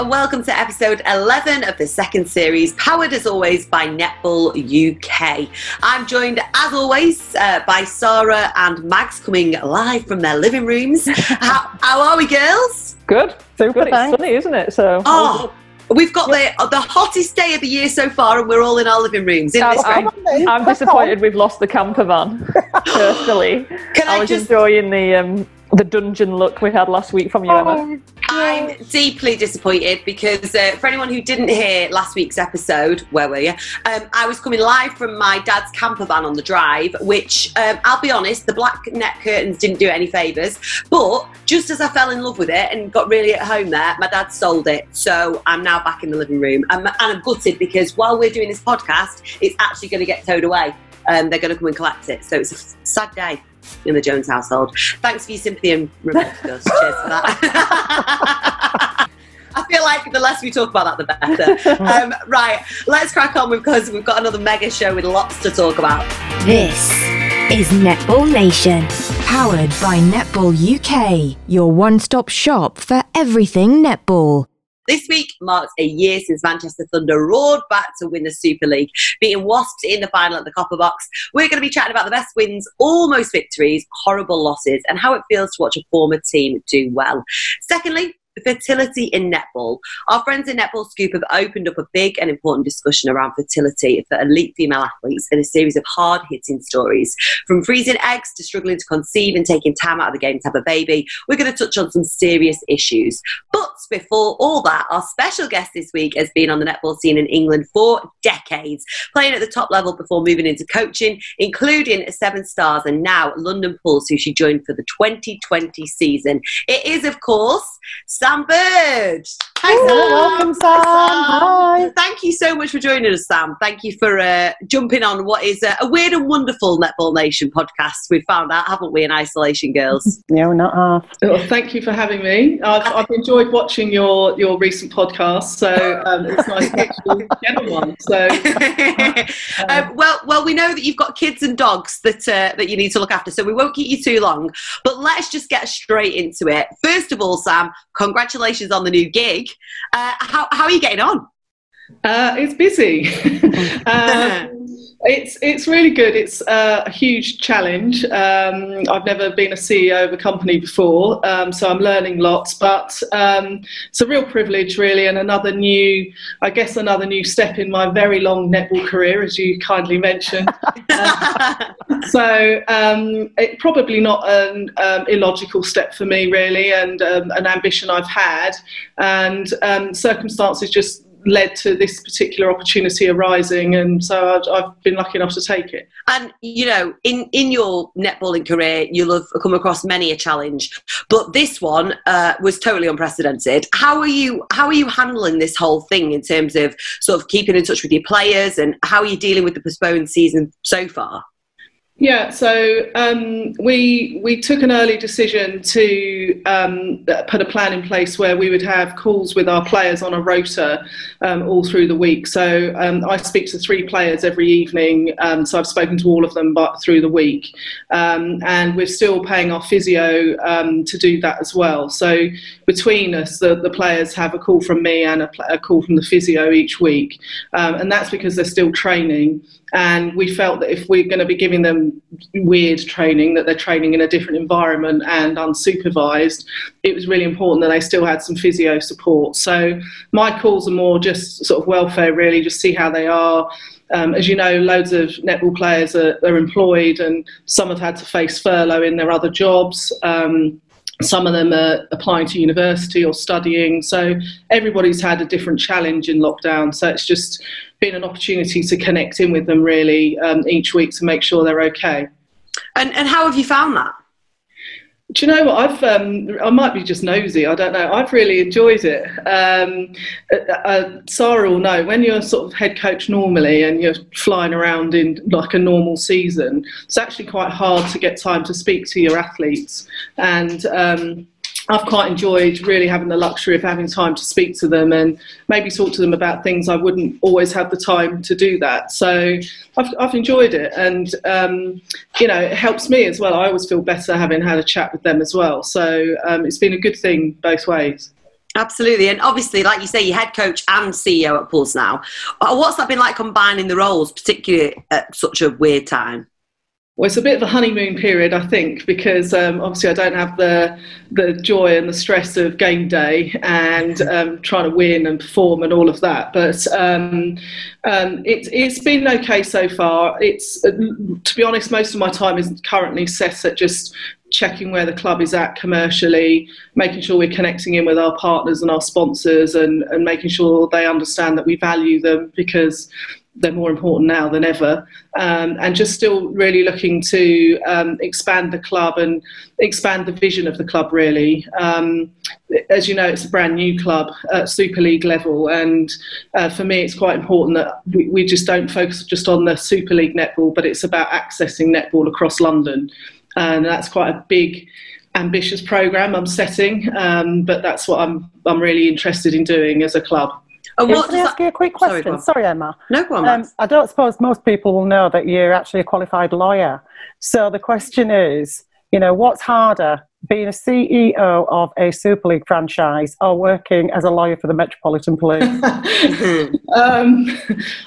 and welcome to episode 11 of the second series, powered as always by Netball UK. I'm joined as always uh, by Sarah and Mags coming live from their living rooms. how, how are we, girls? Good, super. It's sunny, isn't it? So Oh, we've got the the hottest day of the year so far, and we're all in our living rooms. In this I'm, room. I'm disappointed we've lost the camper van. Personally, Can I I was just enjoying the um, the dungeon look we had last week from you, Emma. I'm deeply disappointed because uh, for anyone who didn't hear last week's episode, where were you? Um, I was coming live from my dad's camper van on the drive, which um, I'll be honest, the black net curtains didn't do any favours. But just as I fell in love with it and got really at home there, my dad sold it. So I'm now back in the living room. And I'm gutted because while we're doing this podcast, it's actually going to get towed away. Um, they're going to come and collect it. So it's a sad day in the Jones household. Thanks for your sympathy and remorse, Gus. Cheers for that. I feel like the less we talk about that, the better. Um, right, let's crack on because we've got another mega show with lots to talk about. This is Netball Nation, powered by Netball UK, your one stop shop for everything netball. This week marks a year since Manchester Thunder roared back to win the Super League, beating Wasps in the final at the Copper Box. We're going to be chatting about the best wins, almost victories, horrible losses, and how it feels to watch a former team do well. Secondly, fertility in netball. Our friends in Netball Scoop have opened up a big and important discussion around fertility for elite female athletes in a series of hard hitting stories. From freezing eggs to struggling to conceive and taking time out of the game to have a baby, we're going to touch on some serious issues. But before all that, our special guest this week has been on the netball scene in England for decades, playing at the top level before moving into coaching, including Severn Stars and now London Pulse, who she joined for the 2020 season. It is, of course, Sam Bird. Hi, Sam. welcome, Sam. Hi. Thank you so much for joining us, Sam. Thank you for uh, jumping on what is uh, a weird and wonderful Netball Nation podcast. We've found out, haven't we, in Isolation Girls? No, not half. Well, thank you for having me. I've, I've enjoyed watching your, your recent podcast, so um, it's nice to actually get on one. So um, well, well, we know that you've got kids and dogs that uh, that you need to look after, so we won't keep you too long. But let's just get straight into it. First of all, Sam, congratulations on the new gig. Uh, how how are you getting on? uh, it's busy. um, it's it's really good. It's uh, a huge challenge. Um, I've never been a CEO of a company before, um, so I'm learning lots. But um, it's a real privilege, really, and another new, I guess, another new step in my very long netball career, as you kindly mentioned. so um, it probably not an um, illogical step for me really and um, an ambition I've had and um, circumstances just led to this particular opportunity arising and so I've, I've been lucky enough to take it And you know, in in your netballing career, you'll have come across many a challenge, but this one uh, was totally unprecedented. How are you? How are you handling this whole thing in terms of sort of keeping in touch with your players, and how are you dealing with the postponed season so far? Yeah, so um, we we took an early decision to um, put a plan in place where we would have calls with our players on a rota um, all through the week. So um, I speak to three players every evening. Um, so I've spoken to all of them, but through the week, um, and we're still paying our physio to do that as well. So between us, the, the players have a call from me and a, a call from the physio each week, and that's because they're still training. And we felt that if we're going to be giving them weird training, that they're training in a different environment and unsupervised, it was really important that they still had some physio support. So my calls are more just sort of welfare, really, just see how they are. Um, as you know, loads of netball players are, are employed, and some have had to face furlough in their other jobs. Um, some of them are applying to university or studying. So everybody's had a different challenge in lockdown. So it's just been an opportunity to connect in with them really um, each week to make sure they're okay. And and how have you found that? Do you know what? I've um, I might be just nosy. I don't know. I've really enjoyed it. Um, uh, uh, Sarah will know when you're sort of head coach normally and you're flying around in like a normal season. It's actually quite hard to get time to speak to your athletes, and um, I've quite enjoyed really having the luxury of having time to speak to them and maybe talk to them about things I wouldn't always have the time to do that. So I've, I've enjoyed it, and um, you know, it helps me as well. I always feel better having had a chat with them as well. So um, it's been a good thing both ways. Absolutely, and obviously, like you say, you're head coach and CEO at Pulse now. Uh, What's that been like combining the roles, particularly at such a weird time? Well, it's a bit of a honeymoon period, I think, because um, obviously I don't have the the joy and the stress of game day and um, trying to win and perform and all of that. But um, um, it, it's been okay so far. It's to be honest, most of my time is currently set at just checking where the club is at commercially, making sure we're connecting in with our partners and our sponsors, and, and making sure they understand that we value them because they're more important now than ever, um, and just still really looking to um, expand the club and expand the vision of the club. Really, um, as you know, it's a brand new club at Super League level, and uh, for me, it's quite important that we, we just don't focus just on the Super League netball, but it's about accessing netball across London, and that's quite a big ambitious program I'm setting, um, but that's what I'm I'm really interested in doing as a club. And Can what I ask that- you a quick question? go on. Sorry, Emma. No, go on, Um, I don't suppose most people will know that you're actually a qualified lawyer. So the question is, you know, what's harder, being a CEO of a Super League franchise or working as a lawyer for the Metropolitan Police? um,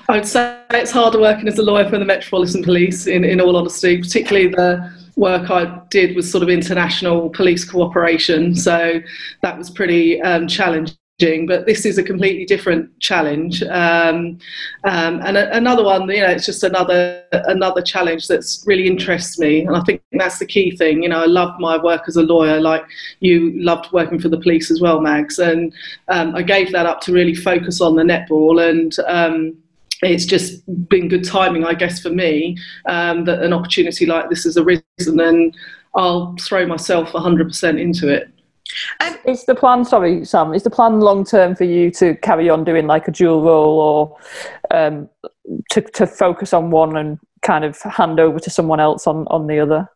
I would say it's harder working as a lawyer for the Metropolitan Police, in, in all honesty, particularly the work I did was sort of international police cooperation. So that was pretty um, challenging. But this is a completely different challenge, um, um, and a, another one. You know, it's just another another challenge that's really interests me, and I think that's the key thing. You know, I love my work as a lawyer, like you loved working for the police as well, Mags, and um, I gave that up to really focus on the netball and. Um, it's just been good timing, I guess, for me um, that an opportunity like this has arisen, and I'll throw myself 100% into it. Is the plan, sorry, Sam, is the plan long term for you to carry on doing like a dual role or um, to, to focus on one and kind of hand over to someone else on, on the other?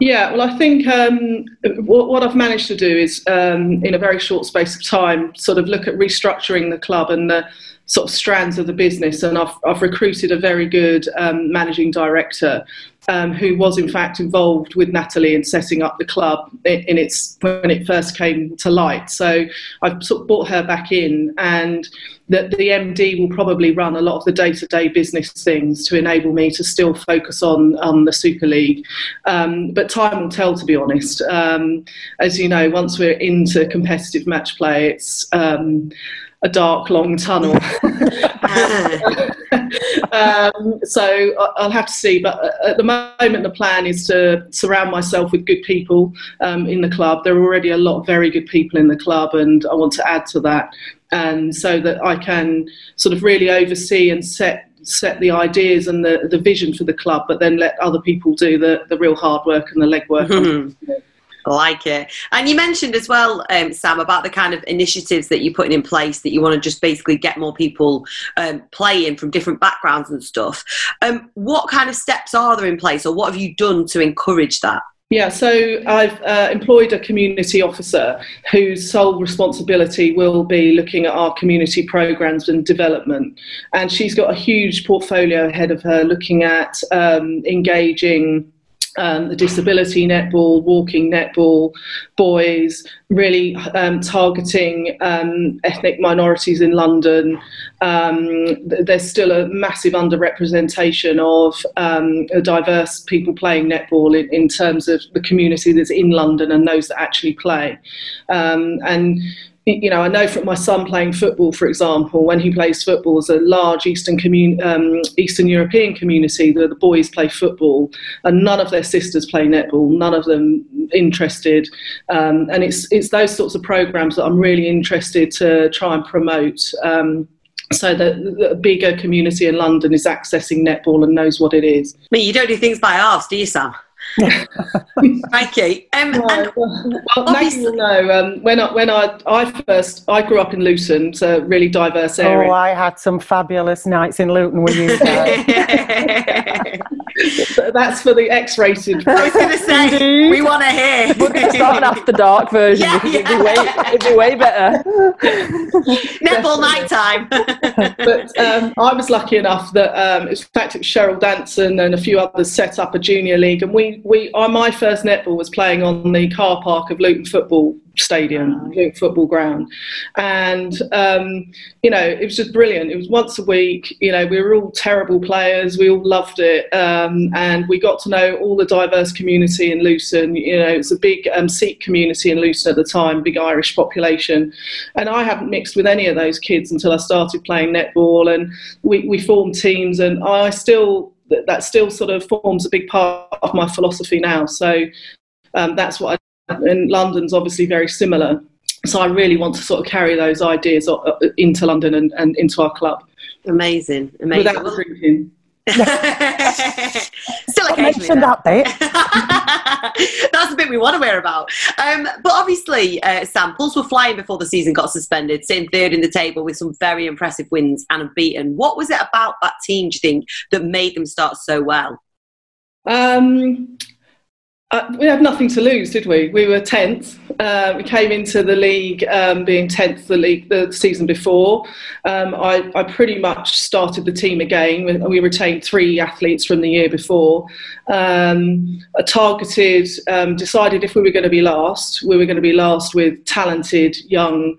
Yeah, well, I think um, what, what I've managed to do is, um, in a very short space of time, sort of look at restructuring the club and the sort of strands of the business. And I've, I've recruited a very good um, managing director um, who was, in fact, involved with Natalie in setting up the club in, its when it first came to light. So I've sort of brought her back in, and that the MD will probably run a lot of the day-to-day business things to enable me to still focus on on the Super League. Um, but time will tell, to be honest. Um, as you know, once we're into competitive match play, it's um, a dark, long tunnel. um, so I'll have to see. But uh, at the moment, the plan is to surround myself with good people um, in the club. There are already a lot of very good people in the club, and I want to add to that. And so that I can sort of really oversee and set set the ideas and the, the vision for the club, but then let other people do the, the real hard work and the legwork. Like it. And you mentioned as well, um, Sam, about the kind of initiatives that you're putting in place that you want to just basically get more people um, playing from different backgrounds and stuff. Um, what kind of steps are there in place, or what have you done to encourage that? Yeah, so I've uh, employed a community officer whose sole responsibility will be looking at our community programs and development. And she's got a huge portfolio ahead of her looking at um, engaging um, the disability netball, walking netball, boys, really um, targeting um, ethnic minorities in London. Um, th- there's still a massive underrepresentation of um, diverse people playing netball in, in terms of the community that's in London and those that actually play. Um, and you know, I know from my son playing football, for example, when he plays football, there's a large Eastern commun- um, Eastern European community the boys play football, and none of their sisters play netball. None of them interested, um, and it's it's those sorts of programs that I'm really interested to try and promote. Um, so that a bigger community in London is accessing netball and knows what it is. Mean, you don't do things by halves, do you, Sam? Mikey. Um, and well, now obviously- you know um, when I when I I first I grew up in Luton, it's a really diverse area. oh, I had some fabulous nights in Luton with you guys. That's for the X-rated. I was going to say, we want to hear. It's not an after dark version Yeah, because it'd, be way, it'd be way better. Netball night time. but um, I was lucky enough that, um, in fact, it was Cheryl Danson and a few others set up a junior league, and we, we, uh, my first netball was playing on the car park of Luton Football stadium, football ground, and um, you know it was just brilliant. It was once a week. You know we were all terrible players. We all loved it, um, and we got to know all the diverse community in Luton. You know it's a big um, Sikh community in Luton at the time, big Irish population, and I hadn't mixed with any of those kids until I started playing netball, and we, we formed teams, and I still that still sort of forms a big part of my philosophy now. So um, that's what I, and London's obviously very similar. So I really want to sort of carry those ideas into London and, and into our club. Amazing, amazing. Without well, drinking. Still occasionally. that bit. That's the bit we want to hear about. Um, but obviously, uh, samples were flying before the season got suspended, sitting third in the table with some very impressive wins and unbeaten. What was it about that team, do you think, that made them start so well? Um, uh, we had nothing to lose, did we? We were tenth. Uh, we came into the league um, being tenth the league the season before. Um, I, I, pretty much started the team again. We, we retained three athletes from the year before. Um, targeted, um, decided if we were going to be last, we were going to be last with talented young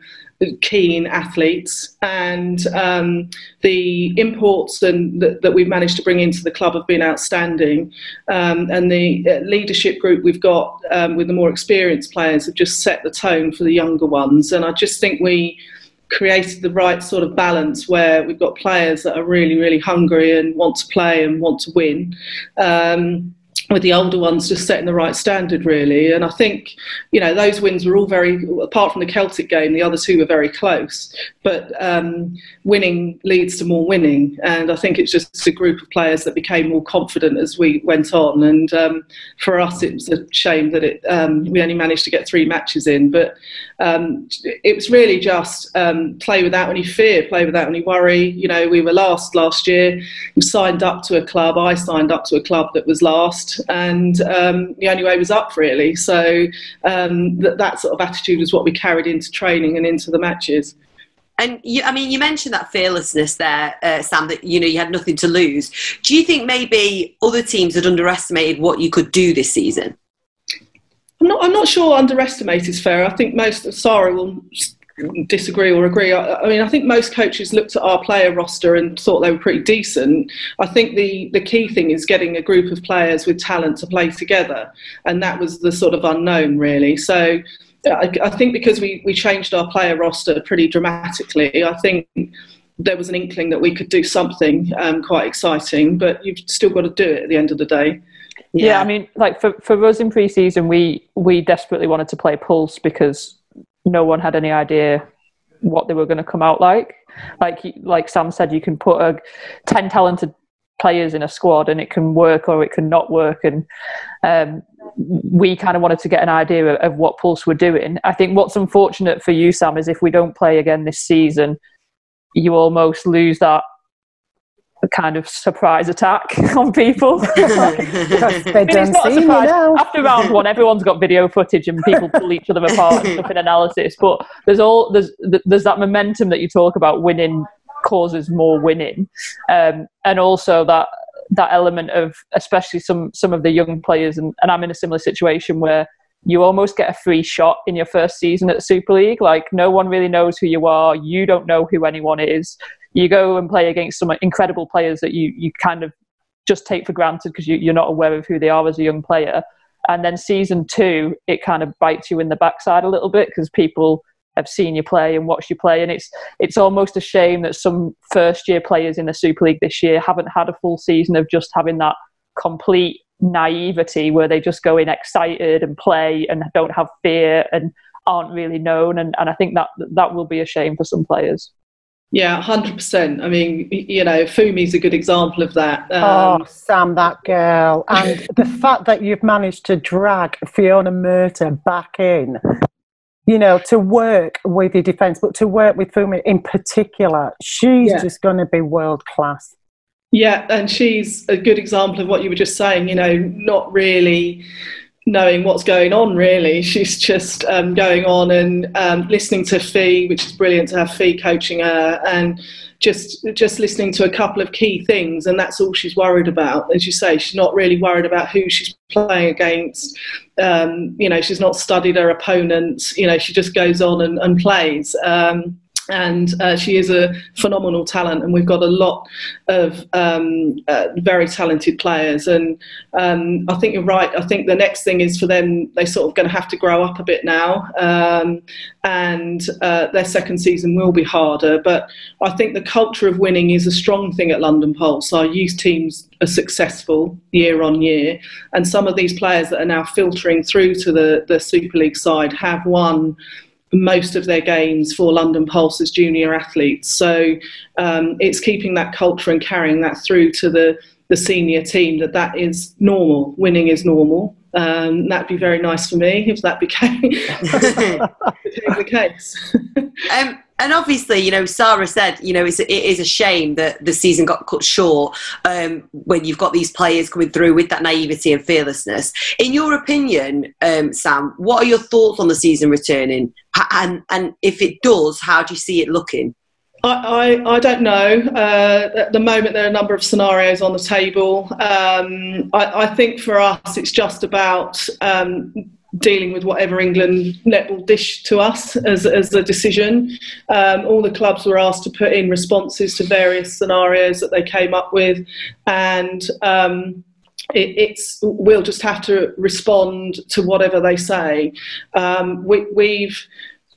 keen athletes, and um, the imports and th- that we've managed to bring into the club have been outstanding. Um, and the uh, leadership group we've got um, with the more experienced players have just set the tone for the younger ones. And I just think we created the right sort of balance where we've got players that are really, really hungry and want to play and want to win. With the older ones just setting the right standard really. And i think you know those wins were all very apart from the celtic game the other two were very close. But um, winning leads to more winning. And i think it's just a group of players that became more confident as we went on. And um, for us it was a shame that it um, we only managed to get three matches in. But um, it was really just um, play without any fear play without any worry. You know we were last last year we signed up to a club. I signed up to a club that was last and um, the only way was up really. So um, that, that sort of attitude was what we carried into training and into the matches. And you, I mean, you mentioned that fearlessness there, uh, Sam. That you know you had nothing to lose. Do you think maybe other teams had underestimated what you could do this season? I'm not. I'm not sure. Underestimate is fair. I think most. Sarah will disagree or agree. I, I, mean, I think most coaches looked at our player roster and thought they were pretty decent. I think the, the key thing is getting a group of players with talent to play together, and that was the sort of unknown, really. So I, I think because we, we changed our player roster pretty dramatically, I think there was an inkling that we could do something um, quite exciting, but you've still got to do it at the end of the day. Yeah. yeah, I mean, like for, for us in pre-season, we we desperately wanted to play Pulse because no one had any idea what they were going to come out like. Like like Sam said, you can put a ten talented players in a squad and it can work or it can not work. And um, we kind of wanted to get an idea of, of what Pulse were doing. I think what's unfortunate for you, Sam, is if we don't play again this season, you almost lose that a kind of surprise attack on people. they don't see you know. After round one, everyone's got video footage and people pull each other apart and stuff in analysis. But there's all there's there's that momentum that you talk about. Winning causes more winning, um, and also that that element of especially some some of the young players. And, and I'm in a similar situation where you almost get a free shot in your first season at the Super League. Like no one really knows who you are. You don't know who anyone is you go and play against some incredible players that you you kind of just take for granted because you, you're not aware of who they are as a young player. And then season two, it kind of bites you in the backside a little bit because people have seen you play and watched you play, and it's it's almost a shame that some first year players in the Super League this year haven't had a full season of just having that complete naivety where they just go in excited and play and don't have fear and aren't really known, and, and I think that that will be a shame for some players. Yeah, hundred percent. I mean, you know, Fumi's a good example of that. Um, oh, Sam, that girl, and the fact that you've managed to drag Fiona Murtagh back in, you know, to work with your defence, but to work with Fumi in particular, she's yeah. just going to be world class. Yeah, and she's a good example of what you were just saying. You know, not really knowing what's going on. Really, she's just um, going on and um, listening to Fee, which is brilliant to have Fee coaching her, and just just listening to a couple of key things, and that's all she's worried about. As you say, she's not really worried about who she's playing against. Um, you know, she's not studied her opponents. You know, she just goes on and, and plays. Um, and uh, she is a phenomenal talent, and we've got a lot of um, uh, very talented players. And um, I think you're right. I think the next thing is for them, they're sort of going to have to grow up a bit now, um, and uh, their second season will be harder. But I think the culture of winning is a strong thing at London Pulse. Our youth teams are successful year on year, and some of these players that are now filtering through to the the Super League side have won most of their games for London Pulse as junior athletes. So um, it's keeping that culture and carrying that through to the, the senior team that that is normal. Winning is normal. Um, that'd be very nice for me if that became, became the case. um, and obviously, you know, Sarah said, you know, it's, it is a shame that the season got cut short um, when you've got these players coming through with that naivety and fearlessness. In your opinion, um, Sam, what are your thoughts on the season returning? And, and if it does, how do you see it looking? I, I, I, don't know. Uh, at the moment, there are a number of scenarios on the table. Um, I, I, think for us, it's just about um, dealing with whatever England netball dish to us as, as a decision. Um, all the clubs were asked to put in responses to various scenarios that they came up with, and um, it, it's we'll just have to respond to whatever they say. Um, we, we've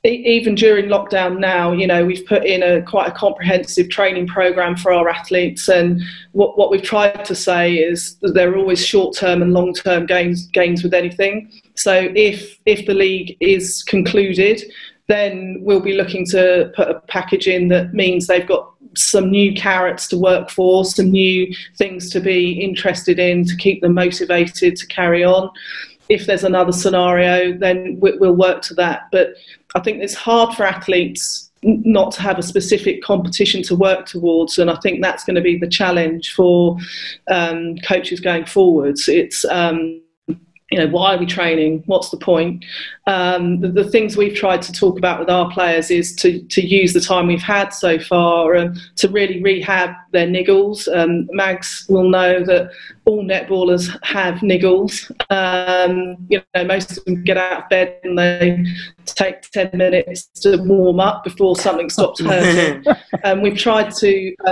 even during lockdown now, you know, we've put in a quite a comprehensive training program for our athletes, and what, what we've tried to say is there are always short-term and long-term gains gains with anything. So if if the league is concluded, then we'll be looking to put a package in that means they've got some new carrots to work for, some new things to be interested in to keep them motivated to carry on if there's another scenario, then we'll work to that. But I think it's hard for athletes not to have a specific competition to work towards, and I think that's going to be the challenge for um, coaches going forwards. It's um, you know, why are we training? What's the point? Um, the, the, things we've tried to talk about with our players is to, to use the time we've had so far um, to really rehab their niggles. Um, Mags will know that all netballers have niggles. Um, you know, most of them get out of bed and they take 10 minutes to warm up before something stops hurting. um, we've tried to uh,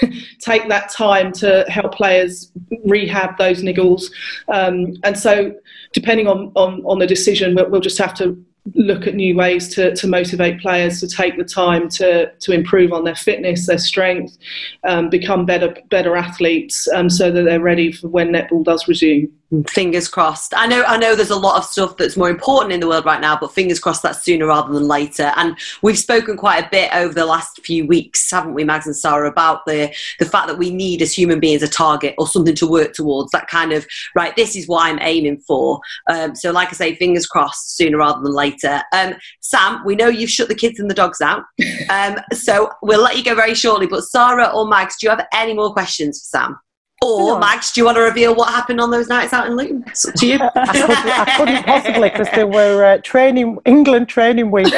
take that time to help players rehab those niggles. Um, and so, depending on, on, on the decision, we'll, we'll just have to look at new ways to, to motivate players to take the time to, to improve on their fitness, their strength, um, become better better athletes, um, so that they're ready for when netball does resume fingers crossed. I know i know there's a lot of stuff that's more important in the world right now but fingers crossed that's sooner rather than later. And we've spoken quite a bit over the last few weeks haven't we mags and sarah about the the fact that we need as human beings a target or something to work towards that kind of right this is what i'm aiming for. Um, so like i say fingers crossed sooner rather than later. Um, sam we know you've shut the kids and the dogs out. Um, so we'll let you go very shortly but sarah or mags do you have any more questions for sam or Mags, do you want to reveal what happened on those nights out in Luton? It's up to you. I, couldn't, I couldn't possibly because there were uh, training England training week.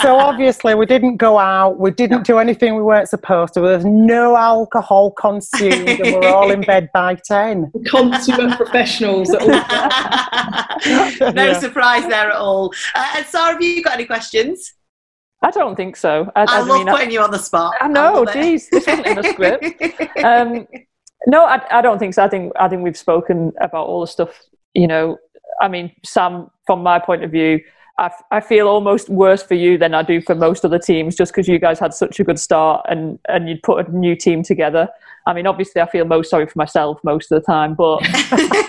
so obviously we didn't go out. We didn't do anything we weren't supposed to. There was no alcohol consumed, and we were all in bed by ten. Consummate professionals. no yeah. surprise there at all. Uh, and Sarah, have you got any questions? I don't think so. I, I, I love mean, putting I, you on the spot. I know, geez, this wasn't in the script. Um, no, I, I don't think so. I think I think we've spoken about all the stuff. You know, I mean, Sam, from my point of view, I, I feel almost worse for you than I do for most other teams, just because you guys had such a good start and and you'd put a new team together. I mean, obviously, I feel most sorry for myself most of the time, but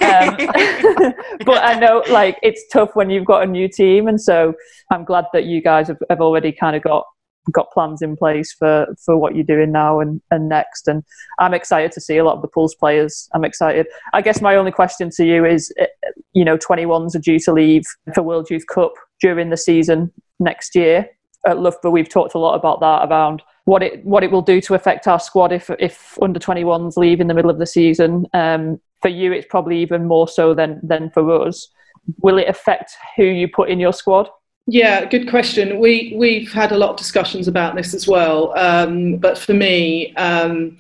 um, but I know like it's tough when you've got a new team, and so I'm glad that you guys have, have already kind of got got plans in place for for what you're doing now and and next and i'm excited to see a lot of the Pulse players. I'm excited. I guess my only question to you is eh, you know 21s are due to leave for world youth cup during the season next year. At loughborough we've talked a lot about that around what it what it will do to affect our squad if if under 21s leave in the middle of the season. Um, for you, it's probably even more so than than for us. Will it affect who you put in your squad? Yeah, good question. We we've had a lot of discussions about this as well. Um, but for me, um,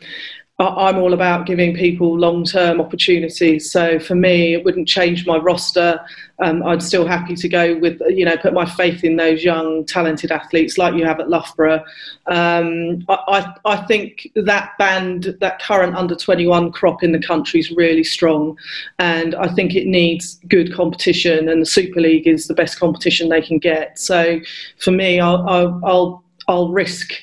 I'm all about giving people long term opportunities. So for me, it wouldn't change my roster. Um, I'd still happy to go with, you know, put my faith in those young, talented athletes like you have at Loughborough. Um, I, I, think that band, that current under 21 crop in the country is really strong. And I think it needs good competition, and the Super League is the best competition they can get. So for me, I'll, I'll, I'll, I'll risk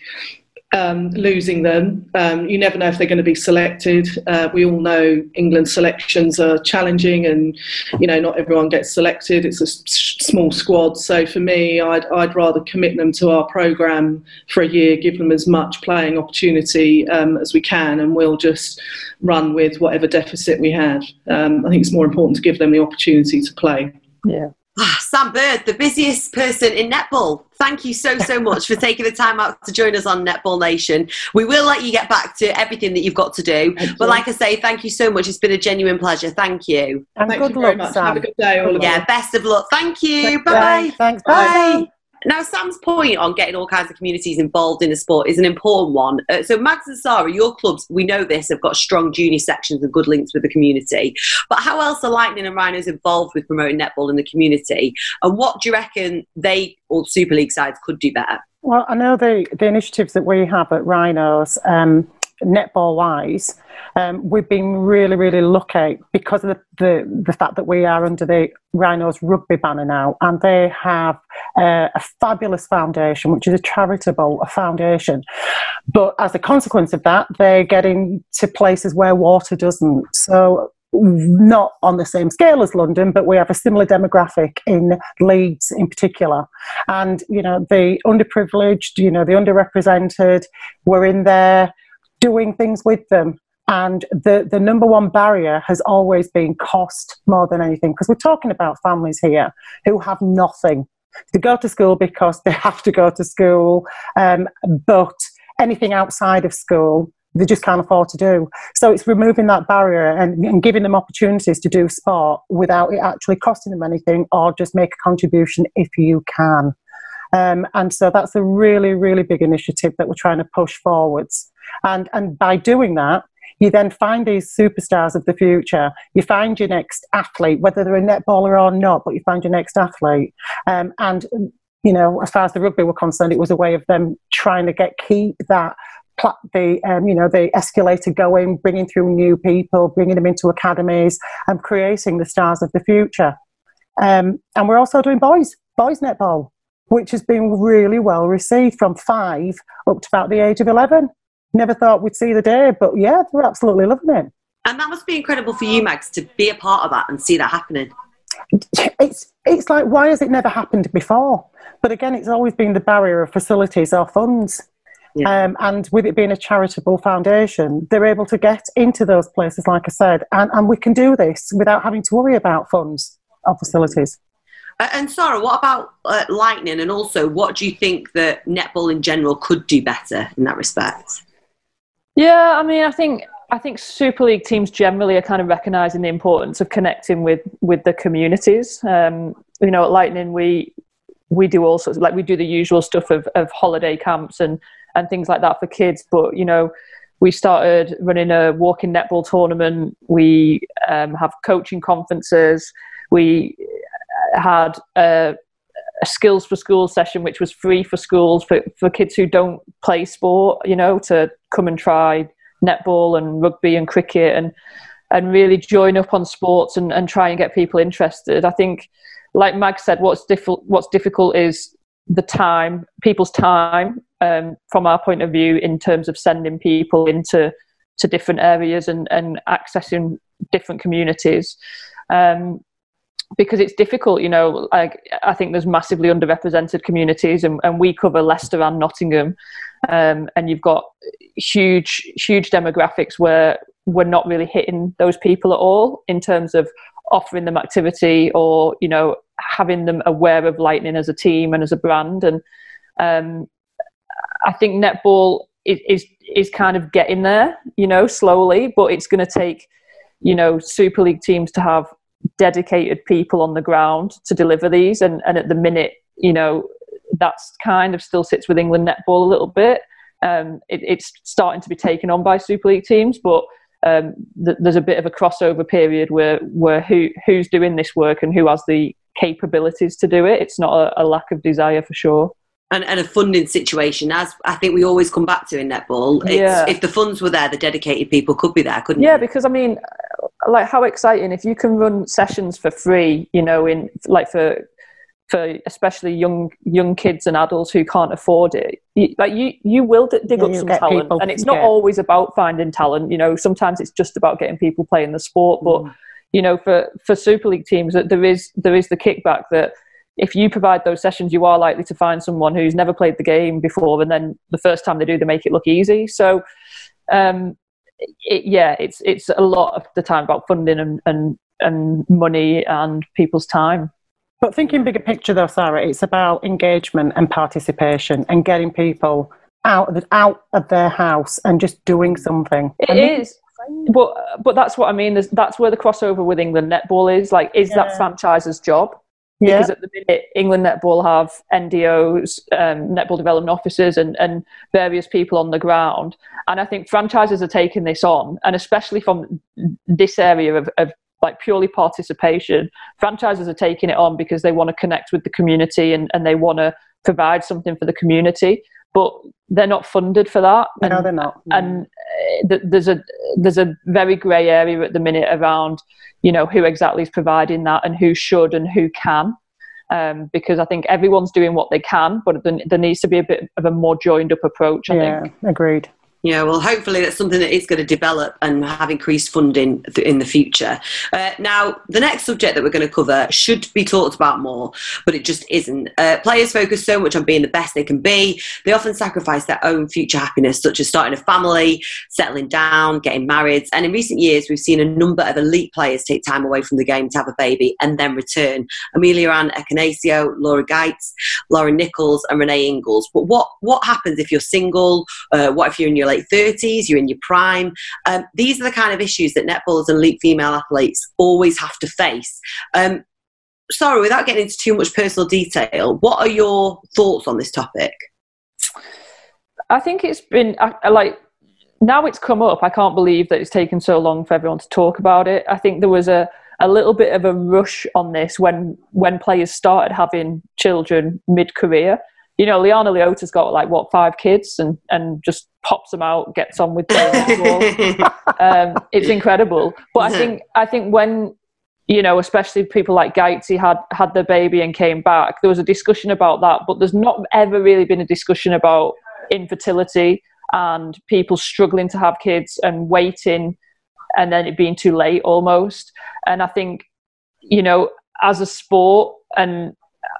um, losing them. Um, you never know if they're going to be selected. Uh, we all know England selections are challenging, and you know not everyone gets selected. It's a s- small squad, so for me, I'd, I'd rather commit them to our program for a year, give them as much playing opportunity um, as we can, and we'll just run with whatever deficit we have. Um, I think it's more important to give them the opportunity to play. Yeah. Ah, Sam Bird, the busiest person in netball. Thank you so, so much for taking the time out to join us on Netball Nation. We will let you get back to everything that you've got to do. Thank but you. like I say, thank you so much. It's been a genuine pleasure. Thank you. And Thank good you very luck, much. Sam. Have a good day, all of you. Yeah, best of luck. Thank you. Bye-bye. Thanks, Bye bye. Now, Sam's point on getting all kinds of communities involved in the sport is an important one. Uh, so, Mags and Sarah, your clubs, we know this, have got strong junior sections and good links with the community. But how else are Lightning and Rhinos involved with promoting netball in the community? And what do you reckon they or Super League sides could do better? Well, I know the, the initiatives that we have at Rhinos, um, netball wise, um, we've been really, really lucky because of the, the, the fact that we are under the Rhinos rugby banner now, and they have uh, a fabulous foundation, which is a charitable foundation. But as a consequence of that, they're getting to places where water doesn't. So not on the same scale as London, but we have a similar demographic in Leeds in particular. And, you know, the underprivileged, you know, the underrepresented, we're in there doing things with them. And the, the number one barrier has always been cost more than anything, because we're talking about families here who have nothing. They go to school because they have to go to school, um, but anything outside of school, they just can't afford to do. So it's removing that barrier and, and giving them opportunities to do sport without it actually costing them anything or just make a contribution if you can. Um, and so that's a really, really big initiative that we're trying to push forwards. And, and by doing that, you then find these superstars of the future. You find your next athlete, whether they're a netballer or not, but you find your next athlete. Um, and, you know, as far as the rugby were concerned, it was a way of them trying to get keep that the um, you know the escalator going, bringing through new people, bringing them into academies, and creating the stars of the future. Um, and we're also doing boys boys netball, which has been really well received from five up to about the age of eleven. Never thought we'd see the day, but yeah, they're absolutely loving it. And that must be incredible for you, Mags, to be a part of that and see that happening. It's it's like why has it never happened before? But again, it's always been the barrier of facilities or funds. Yeah. Um, and with it being a charitable foundation, they're able to get into those places, like I said, and, and we can do this without having to worry about funds or facilities. And Sarah, what about uh, Lightning? And also, what do you think that netball in general could do better in that respect? Yeah, I mean, I think I think Super League teams generally are kind of recognising the importance of connecting with with the communities. Um, you know, at Lightning, we we do all sorts of, like we do the usual stuff of, of holiday camps and and things like that for kids. But you know, we started running a walking netball tournament. We um, have coaching conferences. We had a, a skills for schools session, which was free for schools for, for kids who don't play sport. You know, to come and try netball and rugby and cricket and and really join up on sports and, and try and get people interested. I think, like Mag said, what's difficult what's difficult is the time, people's time, um, from our point of view, in terms of sending people into to different areas and, and accessing different communities. Um, because it's difficult, you know. Like I think there's massively underrepresented communities, and, and we cover Leicester and Nottingham, um, and you've got huge, huge demographics where we're not really hitting those people at all in terms of offering them activity or you know having them aware of Lightning as a team and as a brand. And um, I think netball is, is is kind of getting there, you know, slowly, but it's going to take you know Super League teams to have dedicated people on the ground to deliver these, and and at the minute, you know, that's kind of still sits with England netball a little bit. Um, it, it's starting to be taken on by Super League teams, but um, th- there's a bit of a crossover period where where who who's doing this work and who has the capabilities to do it. It's not a, a lack of desire for sure. And, and, a funding situation, as I think we always come back to in netball. yeah. If the funds were there, the dedicated people could be there, couldn't yeah, they? because I mean, like how exciting if you can run sessions for free, you know, in like for for especially young young kids and adults who can't afford it. You, like you, you will d- dig yeah, up some talent, people, and it's not yeah. always about finding talent. You know, sometimes it's just about getting people playing the sport. But mm. you know, for for Super League teams, that there is there is the kickback that if you provide those sessions, you are likely to find someone who's never played the game before, and then the first time they do, they make it look easy. So. Um, it, yeah, it's it's a lot of the time about funding and, and and money and people's time. But thinking bigger picture, though, Sarah, it's about engagement and participation and getting people out of the, out of their house and just doing something. It mean, is, but but that's what I mean. There's, that's where the crossover with England netball is. Like, is yeah. that franchise's job? Yeah. Because at the minute, England netball have NDOs, um, netball development officers, and and various people on the ground. And I think franchises are taking this on, and especially from this area of, of like purely participation. Franchises are taking it on because they want to connect with the community and, and they want to provide something for the community, but they're not funded for that. And, no, they're not. And uh, there's a there's a very grey area at the minute around you know who exactly is providing that and who should and who can. Um, because I think everyone's doing what they can, but there needs to be a bit of a more joined up approach. I yeah, think. agreed. Yeah, well, hopefully that's something that is going to develop and have increased funding in the future. Uh, now, the next subject that we're going to cover should be talked about more, but it just isn't. Uh, players focus so much on being the best they can be, they often sacrifice their own future happiness, such as starting a family, settling down, getting married. And in recent years, we've seen a number of elite players take time away from the game to have a baby and then return. Ameliaranne Ekenasio, Laura Geitz, Lauren Nichols, and Renae Ingles. But what, what happens if you're single? Uh, what if you're in your late 30s, you're in your prime. Um, these are the kind of issues that netballers and elite female athletes always have to face. Um, sorry, without getting into too much personal detail, what are your thoughts on this topic? I think it's been like now it's come up. I can't believe that it's taken so long for everyone to talk about it. I think there was a a little bit of a rush on this when when players started having children mid career you know, Liana Leota's got like what five kids and and just pops them out, gets on with them. um, it's incredible. But I think I think when you know, especially people like Geitzy had had their baby and came back, there was a discussion about that. But there's not ever really been a discussion about infertility and people struggling to have kids and waiting and then it being too late almost. And I think, you know, as a sport and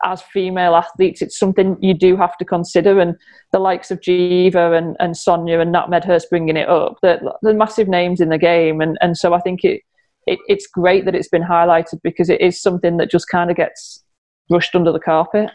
as female athletes, it's something you do have to consider. And the likes of Geva and, and Sonia and Nat Medhurst bringing it up, they're, they're massive names in the game. And, and so I think it, it, it's great that it's been highlighted because it is something that just kind of gets brushed under the carpet.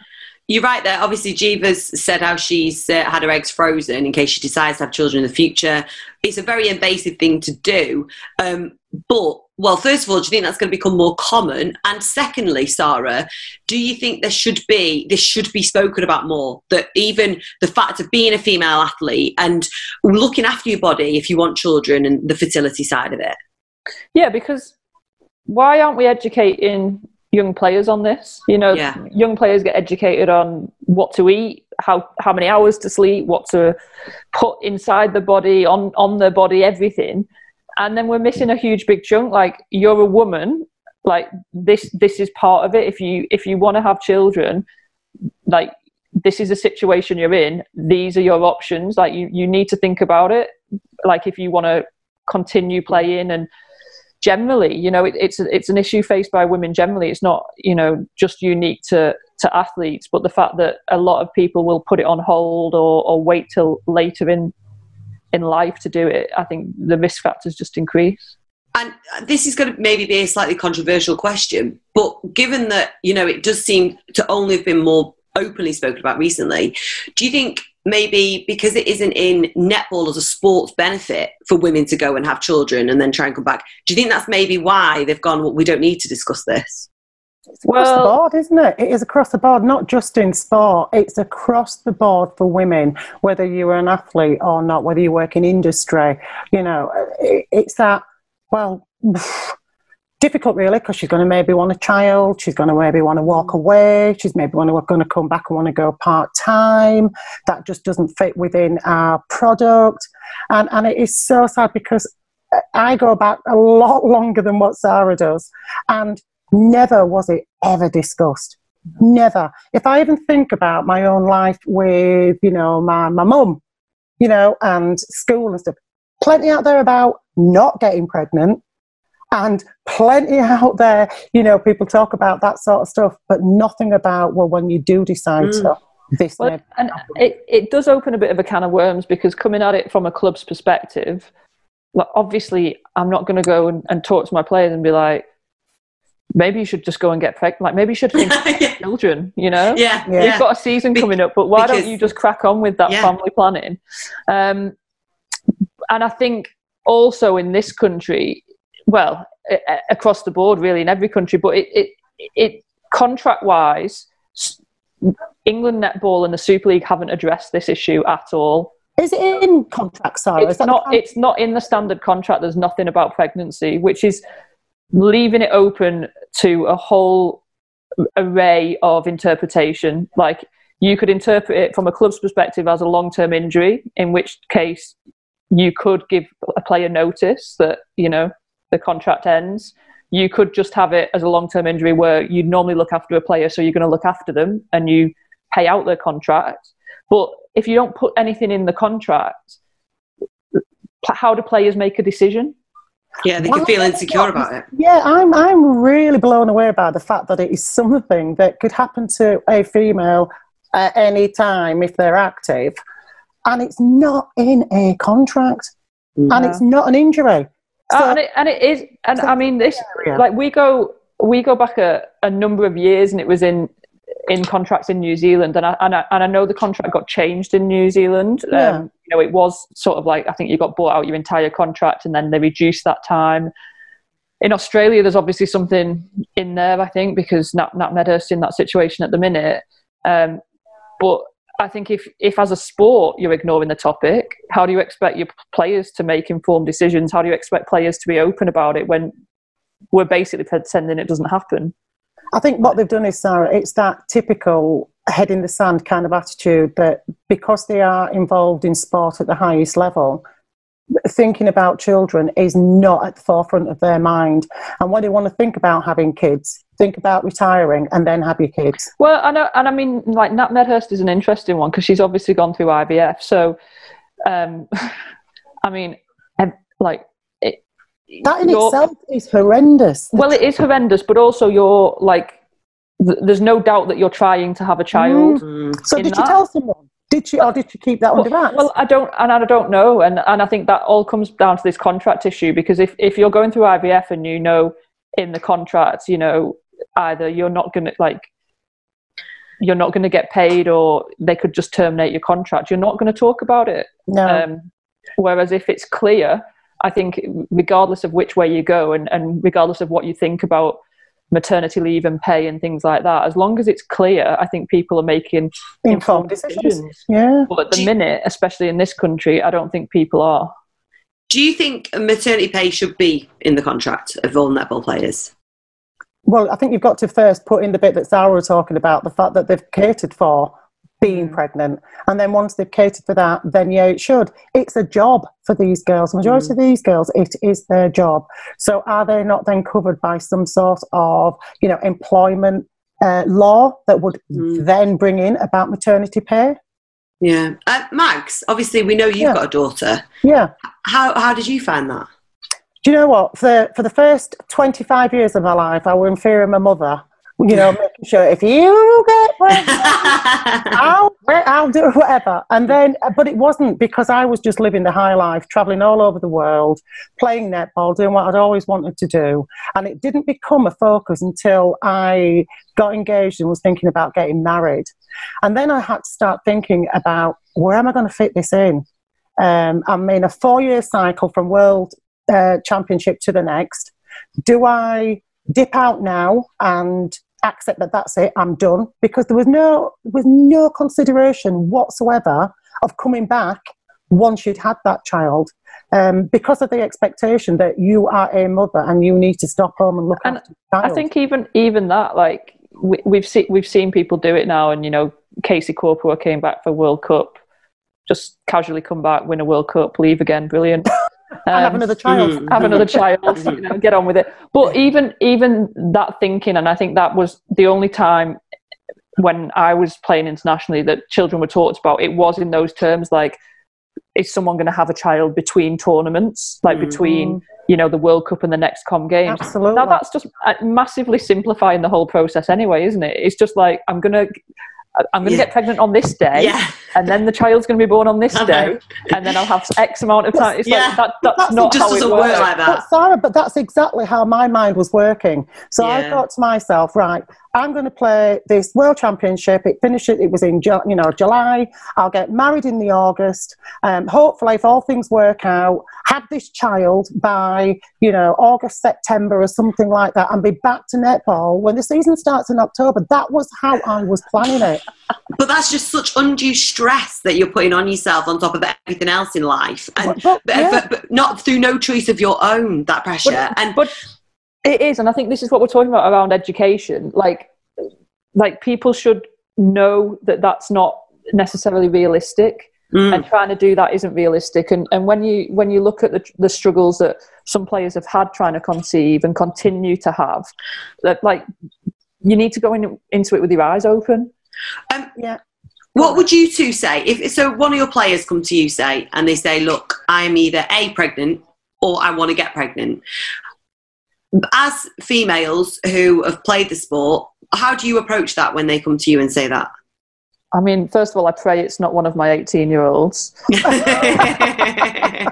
You're right there. Obviously, Geva's said how she's uh, had her eggs frozen in case she decides to have children in the future. It's a very invasive thing to do. Um, but, well, first of all, do you think that's going to become more common? And secondly, Sarah, do you think there should be, this should be spoken about more? That even the fact of being a female athlete and looking after your body if you want children and the fertility side of it? Yeah, because why aren't we educating young players on this. You know, yeah. young players get educated on what to eat, how how many hours to sleep, what to put inside the body, on on the body, everything. And then we're missing a huge big chunk. Like you're a woman, like this this is part of it. If you if you want to have children, like this is a situation you're in. These are your options. Like you you need to think about it. Like if you want to continue playing and generally, you know, it, it's it's an issue faced by women generally. It's not you know just unique to to athletes, but the fact that a lot of people will put it on hold or, or wait till later in in life to do it, I think the risk factors just increase. And this is going to maybe be a slightly controversial question, but given that you know it does seem to only have been more openly spoken about recently, do you think maybe because it isn't in netball as a sports benefit for women to go and have children and then try and come back, do you think that's maybe why they've gone, well, we don't need to discuss this? It's across Well- the board, isn't it? It is across the board, not just in sport. It's across the board for women, whether you're an athlete or not, whether you work in industry. You know, it, it's that, well, difficult really because she's going to maybe want a child, she's going to maybe want to walk mm. away, she's maybe want to, going to come back and want to go part time. That just doesn't fit within our product. And, and it is so sad because I go back a lot longer than what Sarah does. And never was it ever discussed. Never. If I even think about my own life with, you know, my, my mum, you know, and school and stuff, plenty out there about not getting pregnant and plenty out there, you know, people talk about that sort of stuff, but nothing about, well, when you do decide Mm. to, this Well, and it, it does open a bit of a can of worms because coming at it from a club's perspective, like obviously I'm not going to go and, and talk to my players and be like, maybe you should just go and get pregnant. Like maybe you should think yeah. children, you know? Yeah. Yeah. You've got a season Be- coming up, but why because- don't you just crack on with that Yeah. family planning? Um, and I think also in this country, well, a- a- across the board, really, in every country, but it, it, it contract wise, England netball and the Super League haven't addressed this issue at all. Is it in contract, Sarah? Is It's that not. kind- It's not in the standard contract. There's nothing about pregnancy, which is leaving it open to a whole array of interpretation. Like you could interpret it from a club's perspective as a long-term injury, in which case you could give a player notice that you know the contract ends. You could just have it as a long-term injury where you normally look after a player, so you're going to look after them and you pay out their contract. But if you don't put anything in the contract, how do players make a decision? Yeah, they Well, could feel insecure about it. Yeah, I'm I'm really blown away by the fact that it is something that could happen to a female at any time if they're active, and it's not in a contract, and it's not an injury. Uh, So- and, it, and it is, and so I mean this. area. Like we go, we go back a, a number of years, and it was in in contracts in New Zealand, and I and I, and I know the contract got changed in New Zealand. Yeah. Um, you know, it was sort of like I think you got bought out your entire contract, and then they reduced that time. In Australia, there's obviously something in there, I think, because Nat, Nat Medhurst in that situation at the minute. Um, but I think if, if as a sport you're ignoring the topic, how do you expect your players to make informed decisions? How do you expect players to be open about it when we're basically pretending it doesn't happen? I think what they've done is, Sarah, it's that typical head in the sand kind of attitude that because they are involved in sport at the highest level, thinking about children is not at the forefront of their mind. And when they want to think about having kids, think about retiring and then have your kids. Well, I know, and I mean, like Nat Medhurst is an interesting one because she's obviously gone through IVF. So, um, I mean, like, That in itself is horrendous. Well, it is horrendous, but also you're like, th- there's no doubt that you're trying to have a child. Mm. so in did you tell someone? Did you, or did you keep that under Well, wraps? well, I don't, and I don't know, and and I think that all comes down to this contract issue because if if you're going through IVF and you know in the contract, you know, either you're not going to like you're not going to get paid, or they could just terminate your contract. You're not going to talk about it. no. Um, whereas if it's clear, I think regardless of which way you go, and and regardless of what you think about maternity leave and pay and things like that, as long as it's clear, I think people are making informed decisions. Yeah. but at the Do you- minute, especially in this country, I don't think people are. Do you think maternity pay should be in the contract of all netball players? Well, I think you've got to first put in the bit that Sarah was talking about, the fact that they've catered for being pregnant. And then once they've catered for that, then yeah, it should. It's a job for these girls. The majority of these girls, it is their job. So are they not then covered by some sort of, you know, employment uh, law that would Mm. then bring in about maternity pay? Yeah. Uh, Mags, obviously we know you've Yeah. got a daughter. Yeah. How how did you find that? Do you know what? For the, for the first 25 years of my life, I was in fear of my mother, you know, sure if you get pregnant, I'll, I'll do whatever. And then, but it wasn't because I was just living the high life, traveling all over the world, playing netball, doing what I'd always wanted to do. And it didn't become a focus until I got engaged and was thinking about getting married. And then I had to start thinking about where am I going to fit this in? Um, I'm in a four year cycle from World uh, Championship to the next. Do I dip out now and accept that that's it, I'm done? Because there was no, there was no consideration whatsoever of coming back once you'd had that child. Um, because of the expectation that you are a mother and you need to stop home and look And after the child. I think even even that, like we, we've seen we've seen people do it now, and you know, Casey Kopua came back for World Cup, just casually come back, win a World Cup, leave again, brilliant. and have Um, another child. Have another child, you know, get on with it. But even even that thinking, and I think that was the only time when I was playing internationally that children were talked about. It was in those terms, like, is someone going to have a child between tournaments, like Mhm. between you know the World Cup and the next Com Games? Absolutely. Now that's just uh, massively simplifying the whole process, anyway, isn't it? It's just like I'm gonna. I'm going to Yeah. get pregnant on this day, yeah. And then the child's going to be born on this day, and then I'll have X amount of time. It's Yeah. like that, that's, That's- not It just how doesn't it work works. like But. Sarah, but that's exactly how my mind was working. So I thought to myself, right, I'm going to play this World Championship. It finished. It was in you know July. I'll get married in the August. Um, hopefully, if all things work out, have this child by you know August, September, or something like that, and be back to netball when the season starts in October. That was how I was planning it. But that's just such undue stress that you're putting on yourself on top of everything else in life. And But, but, yeah. but, but not through no choice of your own, that pressure. and but it is and i think this is what we're talking about around education like like people should know that that's not necessarily realistic Mm. and trying to do that isn't realistic and and when you when you look at the, the struggles that some players have had trying to conceive and continue to have that like you need to go in, into it with your eyes open um, Yeah. What would you two say if so? One of your players come to you, say, and they say, "Look, I'm either a pregnant or I want to get pregnant." As females who have played the sport, how do you approach that when they come to you and say that? I mean first of all i pray it's not one of my 18 year olds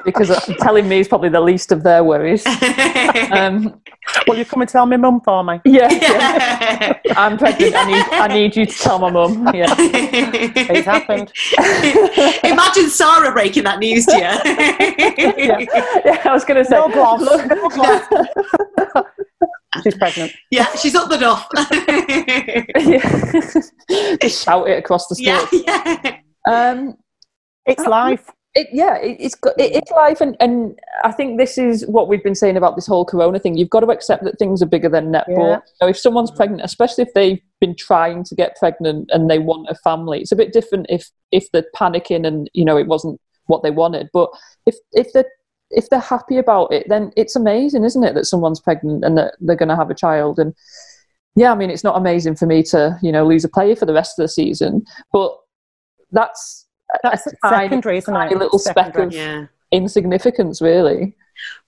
because uh, telling me is probably the least of their worries um, Will you come and tell me, mum, for me? yeah, yeah. I'm pregnant. I need, I need you to tell my mum. Yeah. It's happened. Imagine Sarah breaking that news to you. yeah, I was going to say. No gloves. look- No gloves. She's pregnant. yeah, she's up the duff. Yeah. Just shout it across the yeah, yeah. Um, It's life. it, yeah, it, it's go- it, it's life, and, and I think this is what we've been saying about this whole Corona thing. You've got to accept that things are bigger than netball. Yeah. So if someone's pregnant, especially if they've been trying to get pregnant and they want a family, it's a bit different if if they're panicking and you know it wasn't what they wanted. But if if they're if they're happy about it, then it's amazing, isn't it, that someone's pregnant and that they're going to have a child and yeah, I mean, it's not amazing for me to, you know, lose a player for the rest of the season, but that's a- That's a tiny, secondary, isn't tiny it? little speck of yeah. insignificance, really.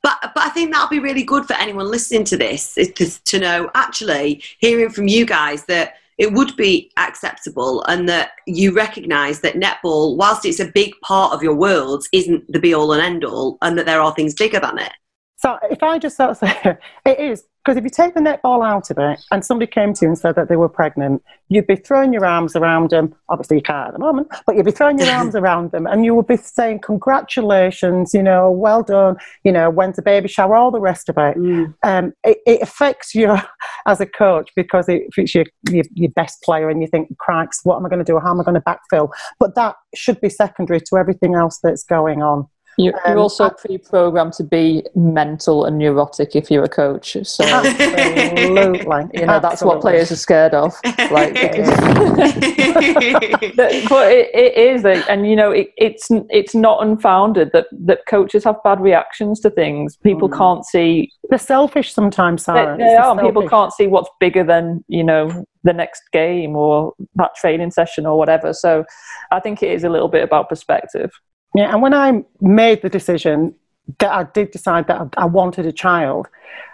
But but I think that'll be really good for anyone listening to this to, to know actually hearing from you guys that it would be acceptable and that you recognise that netball, whilst it's a big part of your world, isn't the be all and end all, and that there are things bigger than it. So if I just sort of say, it is, because if you take the netball out of it and somebody came to you and said that they were pregnant, you'd be throwing your arms around them. Obviously, you can't at the moment, but you'd be throwing your arms around them and you would be saying, Congratulations, you know, well done, you know, when's the baby shower, all the rest of it. Um, it, it affects you as a coach because it, it's your, your, your best player and you think, Crikes, what am I going to do? How am I going to backfill? But that should be secondary to everything else that's going on. You, Um, you're also I- pre-programmed to be mental and neurotic if you're a coach. So Absolutely. you know that's what players are scared of. Like, but but it, it is, and you know, it, it's it's not unfounded that that coaches have bad reactions to things. People Mm. can't see They're selfish sometimes, they, Sarah. they It's the are. People can't see what's bigger than you know the next game or that training session or whatever. So, I think it is a little bit about perspective. Yeah, and when I made the decision, that I did decide that I wanted a child,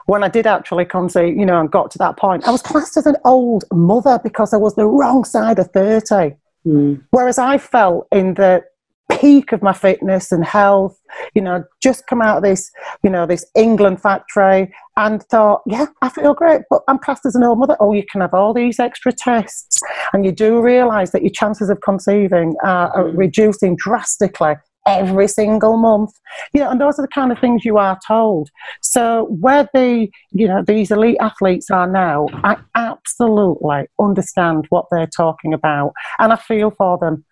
when I did actually come conceive, you know, and got to that point, I was classed as an old mother because I was the wrong side of 30. Mm. Whereas I felt in the peak of my fitness and health, you know, just come out of this, you know, this England factory and thought, yeah, I feel great, but I'm classed as an old mother. Oh, you can have all these extra tests. And you do realize that your chances of conceiving are, are reducing drastically every single month. You know, and those are the kind of things you are told. So where the, you know, these elite athletes are now, I absolutely understand what they're talking about and I feel for them.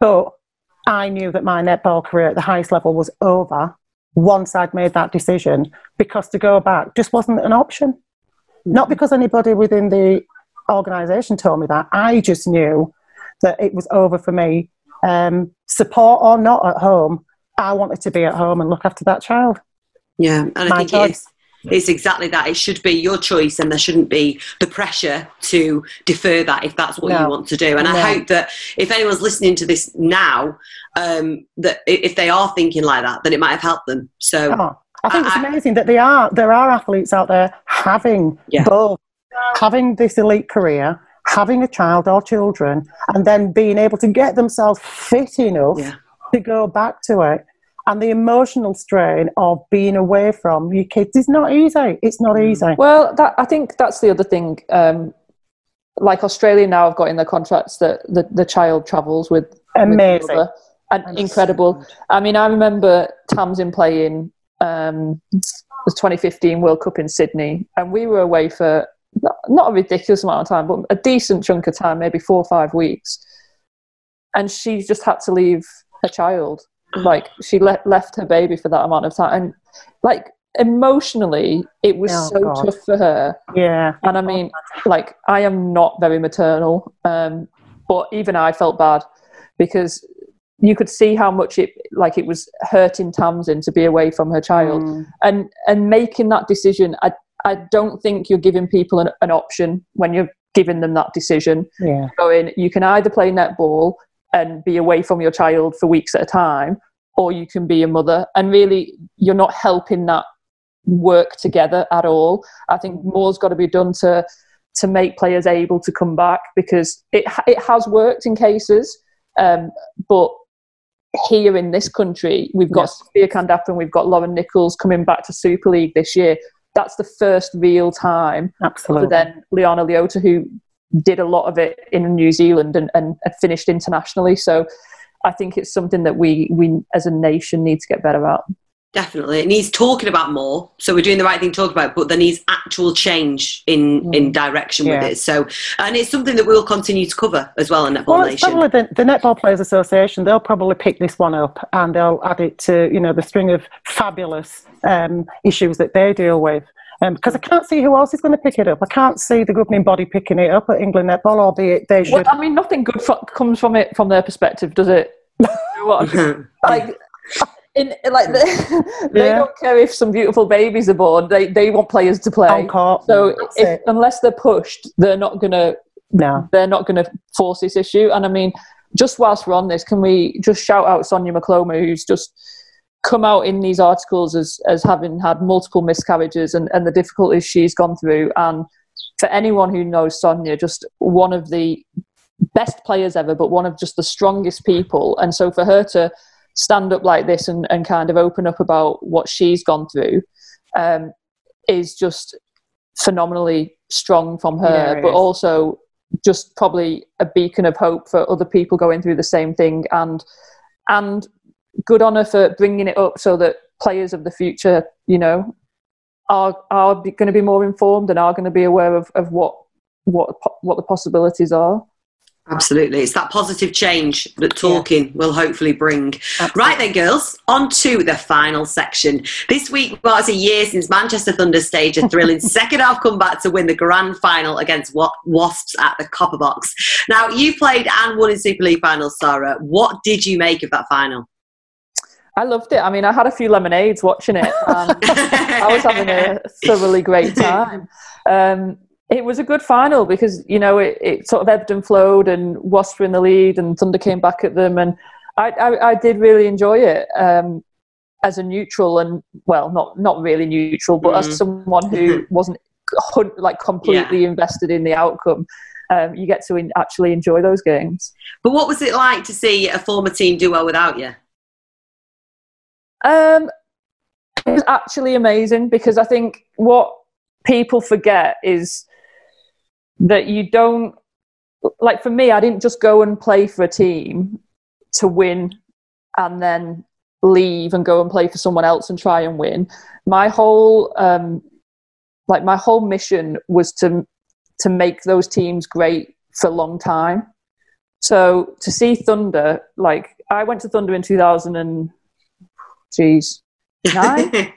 But I knew that my netball career at the highest level was over once I'd made that decision because to go back just wasn't an option. Not mm-hmm. because anybody within the organisation told me that. I just knew that it was over for me um, support or not at home, I wanted to be at home and look after that child. Yeah, and I think it's, it's exactly that. It should be your choice, and there shouldn't be the pressure to defer that if that's what no. you want to do. And no. I hope that if anyone's listening to this now, um, that if they are thinking like that, that it might have helped them. So. Oh, I think I, it's amazing that they are there are athletes out there having yeah. both having this elite career having a child or children and then being able to get themselves fit enough yeah. to go back to it. And the emotional strain of being away from your kids is not easy. It's not mm. easy. Well, that, I think that's the other thing. Um, like Australia now have got in their contracts that the, the child travels with amazing with and incredible. I mean, I remember Tamsin playing um, the 2015 World Cup in Sydney, and we were away for not a ridiculous amount of time, but a decent chunk of time, maybe four or five weeks. And she just had to leave her child. Like she le- left her baby for that amount of time. And like emotionally, it was oh, so God. tough for her. Yeah. And I mean, like I am not very maternal, um, but even I felt bad because you could see how much it like it was hurting Tamsin to be away from her child mm. and and making that decision I I don't think you're giving people an, an option when you're giving them that decision. Yeah. Going, you can either play netball and be away from your child for weeks at a time, or you can be a mother. And really, you're not helping that work together at all. I think more's got to be done to to make players able to come back because it it has worked in cases, um, but here in this country, we've got Sophia Kandappan, we've got Lauren Nichols coming back to Super League this year that's the first real time. Absolutely. Then Liana Leota, who did a lot of it in New Zealand and, and, and finished internationally. So I think it's something that we, we as a nation need to get better at. Definitely. It needs talking about more. So we're doing the right thing to talk about, but there needs actual change in, mm. in direction yeah. with it. So, and it's something that we'll continue to cover as well in Netball well, Nation. Probably the, the Netball Players Association, they'll probably pick this one up and they'll add it to, you know, the string of fabulous um, issues that they deal with. Because um, I can't see who else is going to pick it up. I can't see the governing body picking it up at England Netball, albeit they should. Well, I mean, nothing good comes from it from their perspective, does it? like, in like they, they yeah. don't care if some beautiful babies are born. They they want players to play. So if, unless they're pushed, they're not gonna. No, they're not gonna force this issue. And I mean, just whilst we're on this, can we just shout out Sonia Mkoloma, who's just come out in these articles as as having had multiple miscarriages and and the difficulties she's gone through. And for anyone who knows Sonia, just one of the best players ever, but one of just the strongest people. And so for her to stand up like this and, and kind of open up about what she's gone through um, is just phenomenally strong from her, yeah, but is. also just probably a beacon of hope for other people going through the same thing and and good on her for bringing it up so that players of the future you know are are going to be more informed and are going to be aware of, of what what what the possibilities are Absolutely. It's that positive change that talking yeah. will hopefully bring. Absolutely. Right then, girls, on to the final section. This week marks a year since Manchester Thunder staged a thrilling second half comeback to win the grand final against Wasps at the Copper Box. Now, you played and won in Super League finals, Sarah. What did you make of that final? I loved it. I mean, I had a few lemonades watching it, and I was having a thoroughly great time. Um, it was a good final because you know it, it sort of ebbed and flowed, and Wasps were in the lead, and Thunder came back at them, and I, I, I did really enjoy it. Um, as a neutral and well, not not really neutral, but Mm. as someone who wasn't like completely invested in the outcome, um, you get to in- actually enjoy those games. But what was it like to see a former team do well without you? Um, it was actually amazing because I think what people forget is that you don't like for me I didn't just go and play for a team to win and then leave and go and play for someone else and try and win. My whole um like my whole mission was to to make those teams great for a long time. So to see thunder like I went to thunder in 2000 and geez nine?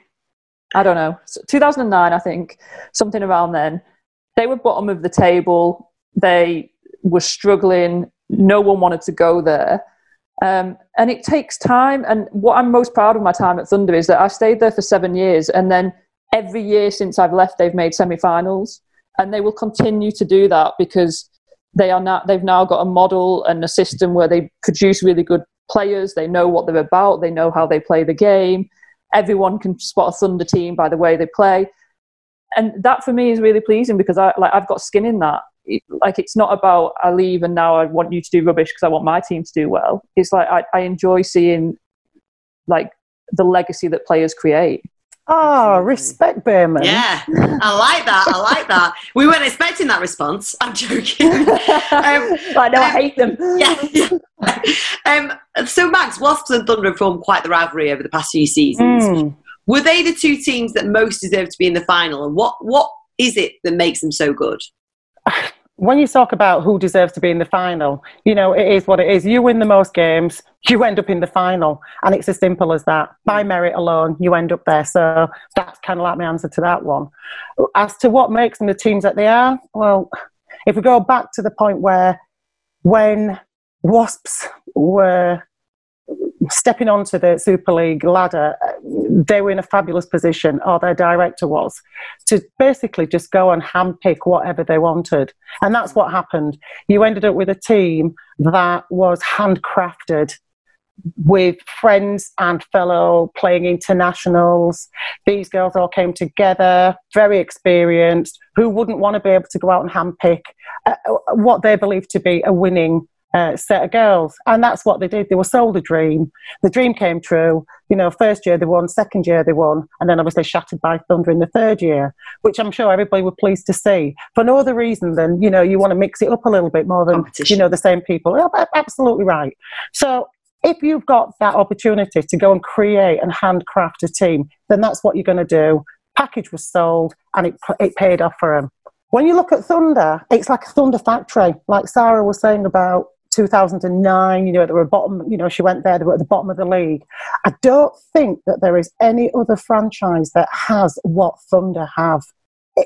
I don't know, 2009, I think, something around then. They were bottom of the table. They were struggling. No one wanted to go there. Um, and it takes time. And what I'm most proud of my time at Thunder is that I stayed there for seven years. And then every year since I've left, they've made semi finals. And they will continue to do that because they are now, they've now got a model and a system where they produce really good players. They know what they're about, they know how they play the game everyone can spot a Thunder team by the way they play, and that for me is really pleasing because I like I've got skin in that. It, like it's not about I leave and now I want you to do rubbish because I want my team to do well. It's like I, I enjoy seeing like the legacy that players create. Oh, respect, Bayman. Yeah, I like that. I like that. We weren't expecting that response. I'm joking. Um, I know I hate them. yeah. um, so, Mags, Wasps and Thunder have formed quite the rivalry over the past few seasons. Mm. Were they the two teams that most deserve to be in the final? And what, what is it that makes them so good? When you talk about who deserves to be in the final, you know, it is what it is. You win the most games, you end up in the final. And it's as simple as that. By merit alone, you end up there. So that's kind of like my answer to that one. As to what makes them the teams that they are, well, if we go back to the point where when Wasps were stepping onto the Super League ladder, they were in a fabulous position, or their director was, to basically just go and handpick whatever they wanted. And that's what happened. You ended up with a team that was handcrafted with friends and fellow playing internationals. These girls all came together, very experienced, who wouldn't want to be able to go out and handpick uh, what they believed to be a winning uh, set of girls. And that's what they did. They were sold a dream. The dream came true. You know, first year they won, second year they won, and then obviously shattered by Thunder in the third year, which I'm sure everybody were pleased to see. For no other reason than, you know, you want to mix it up a little bit more than, you know, the same people. Absolutely right. So if you've got that opportunity to go and create and handcraft a team, then that's what you're going to do. Package was sold and it, it paid off for them. When you look at Thunder, it's like a Thunder factory, like Sarah was saying about 2009. You know, they were bottom. You know, she went there. They were at the bottom of the league. I don't think that there is any other franchise that has what Thunder have.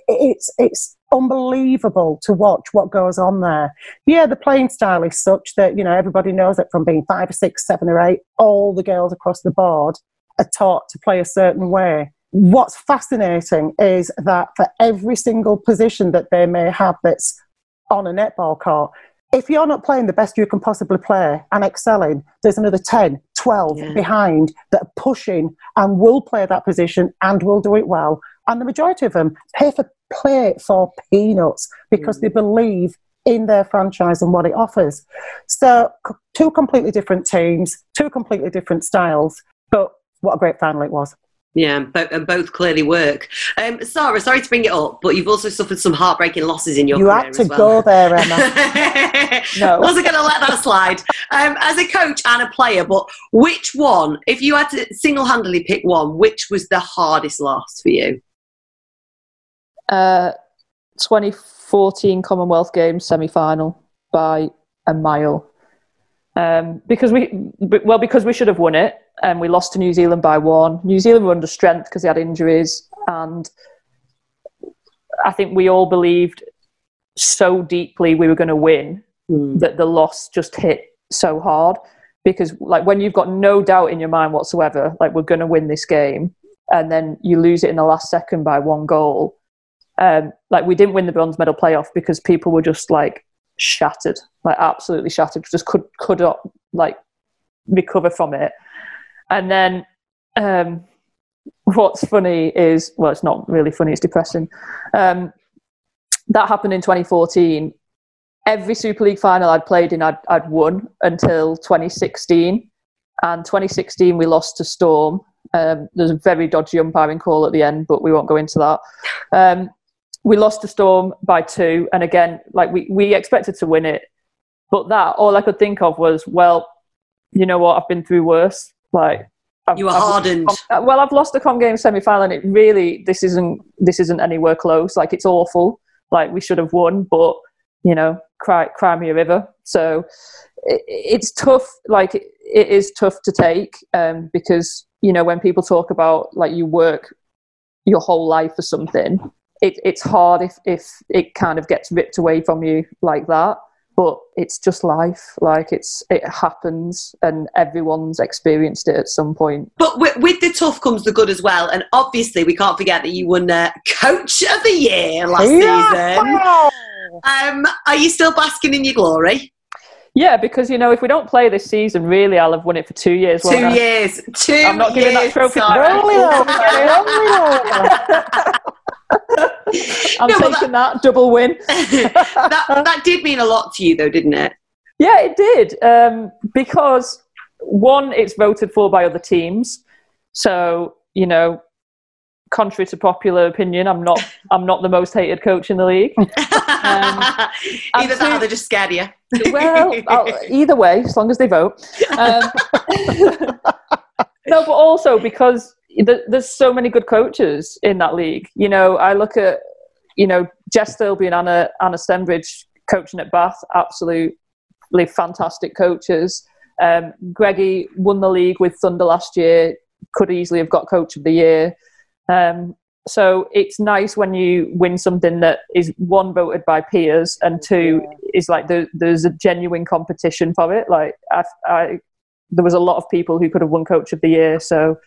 It's it's unbelievable to watch what goes on there. Yeah, the playing style is such that you know everybody knows it from being five or six, seven or eight. All the girls across the board are taught to play a certain way. What's fascinating is that for every single position that they may have that's on a netball court, if you're not playing the best you can possibly play and excelling, there's another 10, 12 Yeah. behind that are pushing and will play that position and will do it well. And the majority of them pay for play for peanuts because they mm. believe in their franchise and what it offers. So, two completely different teams, two completely different styles, but what a great final it was. Yeah, bo- and both clearly work. Um, Sarah, sorry to bring it up, but you've also suffered some heartbreaking losses in your career. You career had to as well. go there, Emma. No. Wasn't going to let that slide. Um, as a coach and a player, but which one, if you had to single handedly pick one, which was the hardest loss for you? Uh, 2014 Commonwealth Games semi final by a mile. Um, because we, well, because we should have won it, and we lost to New Zealand by one. New Zealand were under strength because they had injuries, and I think we all believed so deeply we were going to win that the loss just hit so hard. Because, like, when you've got no doubt in your mind whatsoever, like we're going to win this game, and then you lose it in the last second by one goal, um, like we didn't win the bronze medal playoff because people were just like shattered, like absolutely shattered, just could could not like recover from it. And then um, what's funny is well, it's not really funny; it's depressing. Um, that happened in 2014. Every Super League final I'd played in, I'd, I'd won until 2016. And 2016, we lost to Storm. Um, there's a very dodgy umpiring call at the end, but we won't go into that. Um, we lost to Storm by two, and again, like we, we expected to win it, but that all I could think of was, well, you know what? I've been through worse. Like I've, You were I've- hardened. uh, Well, I've lost the com game semi final, and it really this isn't this isn't anywhere close. Like it's awful. Like we should have won, but you know, cry cry me a river. So it, it's tough. Like it, it is tough to take um, because you know when people talk about like you work your whole life for something, it, it's hard if if it kind of gets ripped away from you like that. But it's just life. Like it's it happens, and everyone's experienced it at some point. But with, with the tough comes the good as well. And obviously, we can't forget that you won uh, Coach of the Year last season. Um, are you still basking in your glory? Yeah, because you know, if we don't play this season, really, I'll have won it for two years. Two I? years. Two I'm not giving that years, trophy to Sarah. I'm No, taking that double win. that, that did mean a lot to you, though, didn't it? Yeah, it did. Um, because one, it's voted for by other teams. So, you know, contrary to popular opinion, I'm not I'm not the most hated coach in the league. Either and that or they're just scared of you. well, I'll, either way, as long as they vote. Um, no, but also because there's so many good coaches in that league. You know, I look at, you know, Jess Thirlby and Anna, Anna Stembridge coaching at Bath, absolutely fantastic coaches. Um, Greggy won the league with Thunder last year, could easily have got coach of the year. Um, so it's nice when you win something that is one voted by peers and two is like there, there's a genuine competition for it. Like I, I, there was a lot of people who could have won coach of the year. So,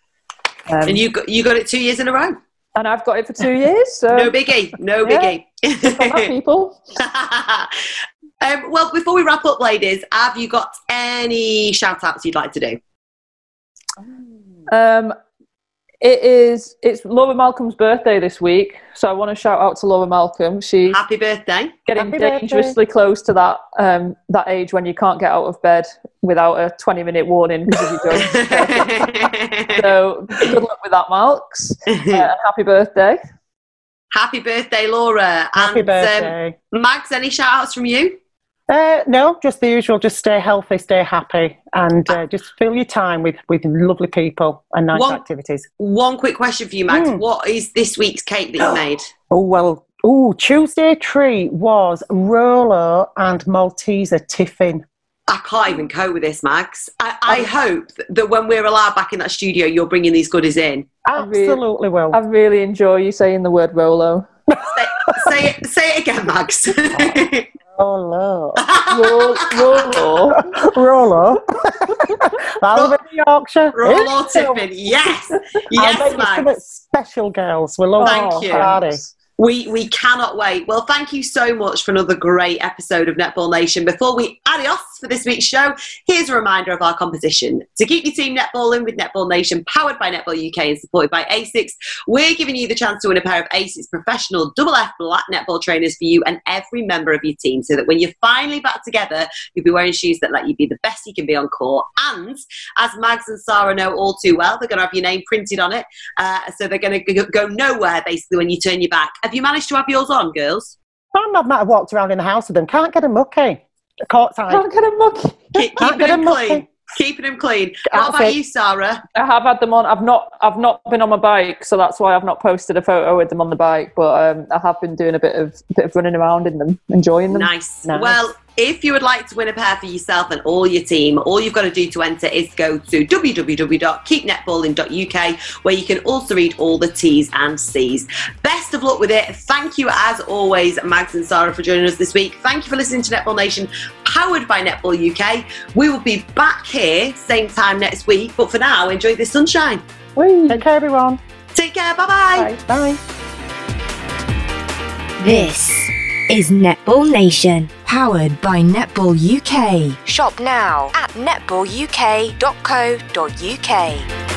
um, And you got, you got it two years in a row. and I've got it for two years. So No biggie. No biggie. people. um, well, before we wrap up, ladies, have you got any shout outs you'd like to do? Um, it is it's Laura Malcolm's birthday this week, so I want to shout out to Laura Malcolm. She's Happy birthday. getting Happy birthday. dangerously close to that um, that age when you can't get out of bed without a 20 minute warning because of your drunk. so good luck with that, Malks. Uh, and happy birthday. Happy birthday, Laura. Happy and, birthday. Um, Mags, any shout outs from you? Uh, no, just the usual. Just stay healthy, stay happy, and uh, just fill your time with, with lovely people and nice One- activities. One quick question for you, Mags. Mm. What is this week's cake that you made? Oh well. Oh, Tuesday treat was Rolo and Malteser tiffin. I can't even cope with this, Mags. I, I hope that when we're allowed back in that studio, you're bringing these goodies in. really- Absolutely will. I really enjoy you saying the word Rolo. Say, say it. Say it again, Mags. Rolo. Ro- Rolo. Rolo. That'll Yorkshire. Roll or tiffin. Yes. Yes, make you something Mags. special, girls. We love Thank you. Party. We we cannot wait. Well, thank you so much for another great episode of Netball Nation. Before we adios for this week's show, here's a reminder of our composition. To keep your team netballing with Netball Nation, powered by Netball UK and supported by ASICS, we're giving you the chance to win a pair of ASICS professional double F black netball trainers for you and every member of your team, so that when you're finally back together, you'll be wearing shoes that let you be the best you can be on court. And as Mags and Sarah know all too well, they're going to have your name printed on it, uh, so they're going to go nowhere basically when you turn your back. You managed to have yours on, girls? I'm not might have walked around in the house with them. Can't get a mucky. Courtside. Can't get a mucky. Keep, Can't keeping get them them clean. mucky. Keeping them clean. What That's about it. you, Sarah? I have had them on. I've not. I've not been on my bike, so that's why I've not posted a photo with them on the bike. But um, I have been doing a bit of a bit of running around in them, enjoying them. Nice. Nice. Well, if you would like to win a pair for yourself and all your team, all you've got to do to enter is go to www.keepnetballing.uk, where you can also read all the T's and C's. Best of luck with it. Thank you, as always, Mags and Sarah, for joining us this week. Thank you for listening to Netball Nation, powered by Netball UK. We will be back here same time next week, but for now, enjoy the sunshine. Take care, everyone. Take care. Bye-bye. Bye. This is Netball Nation, powered by Netball UK. Shop now at netballuk.co.uk.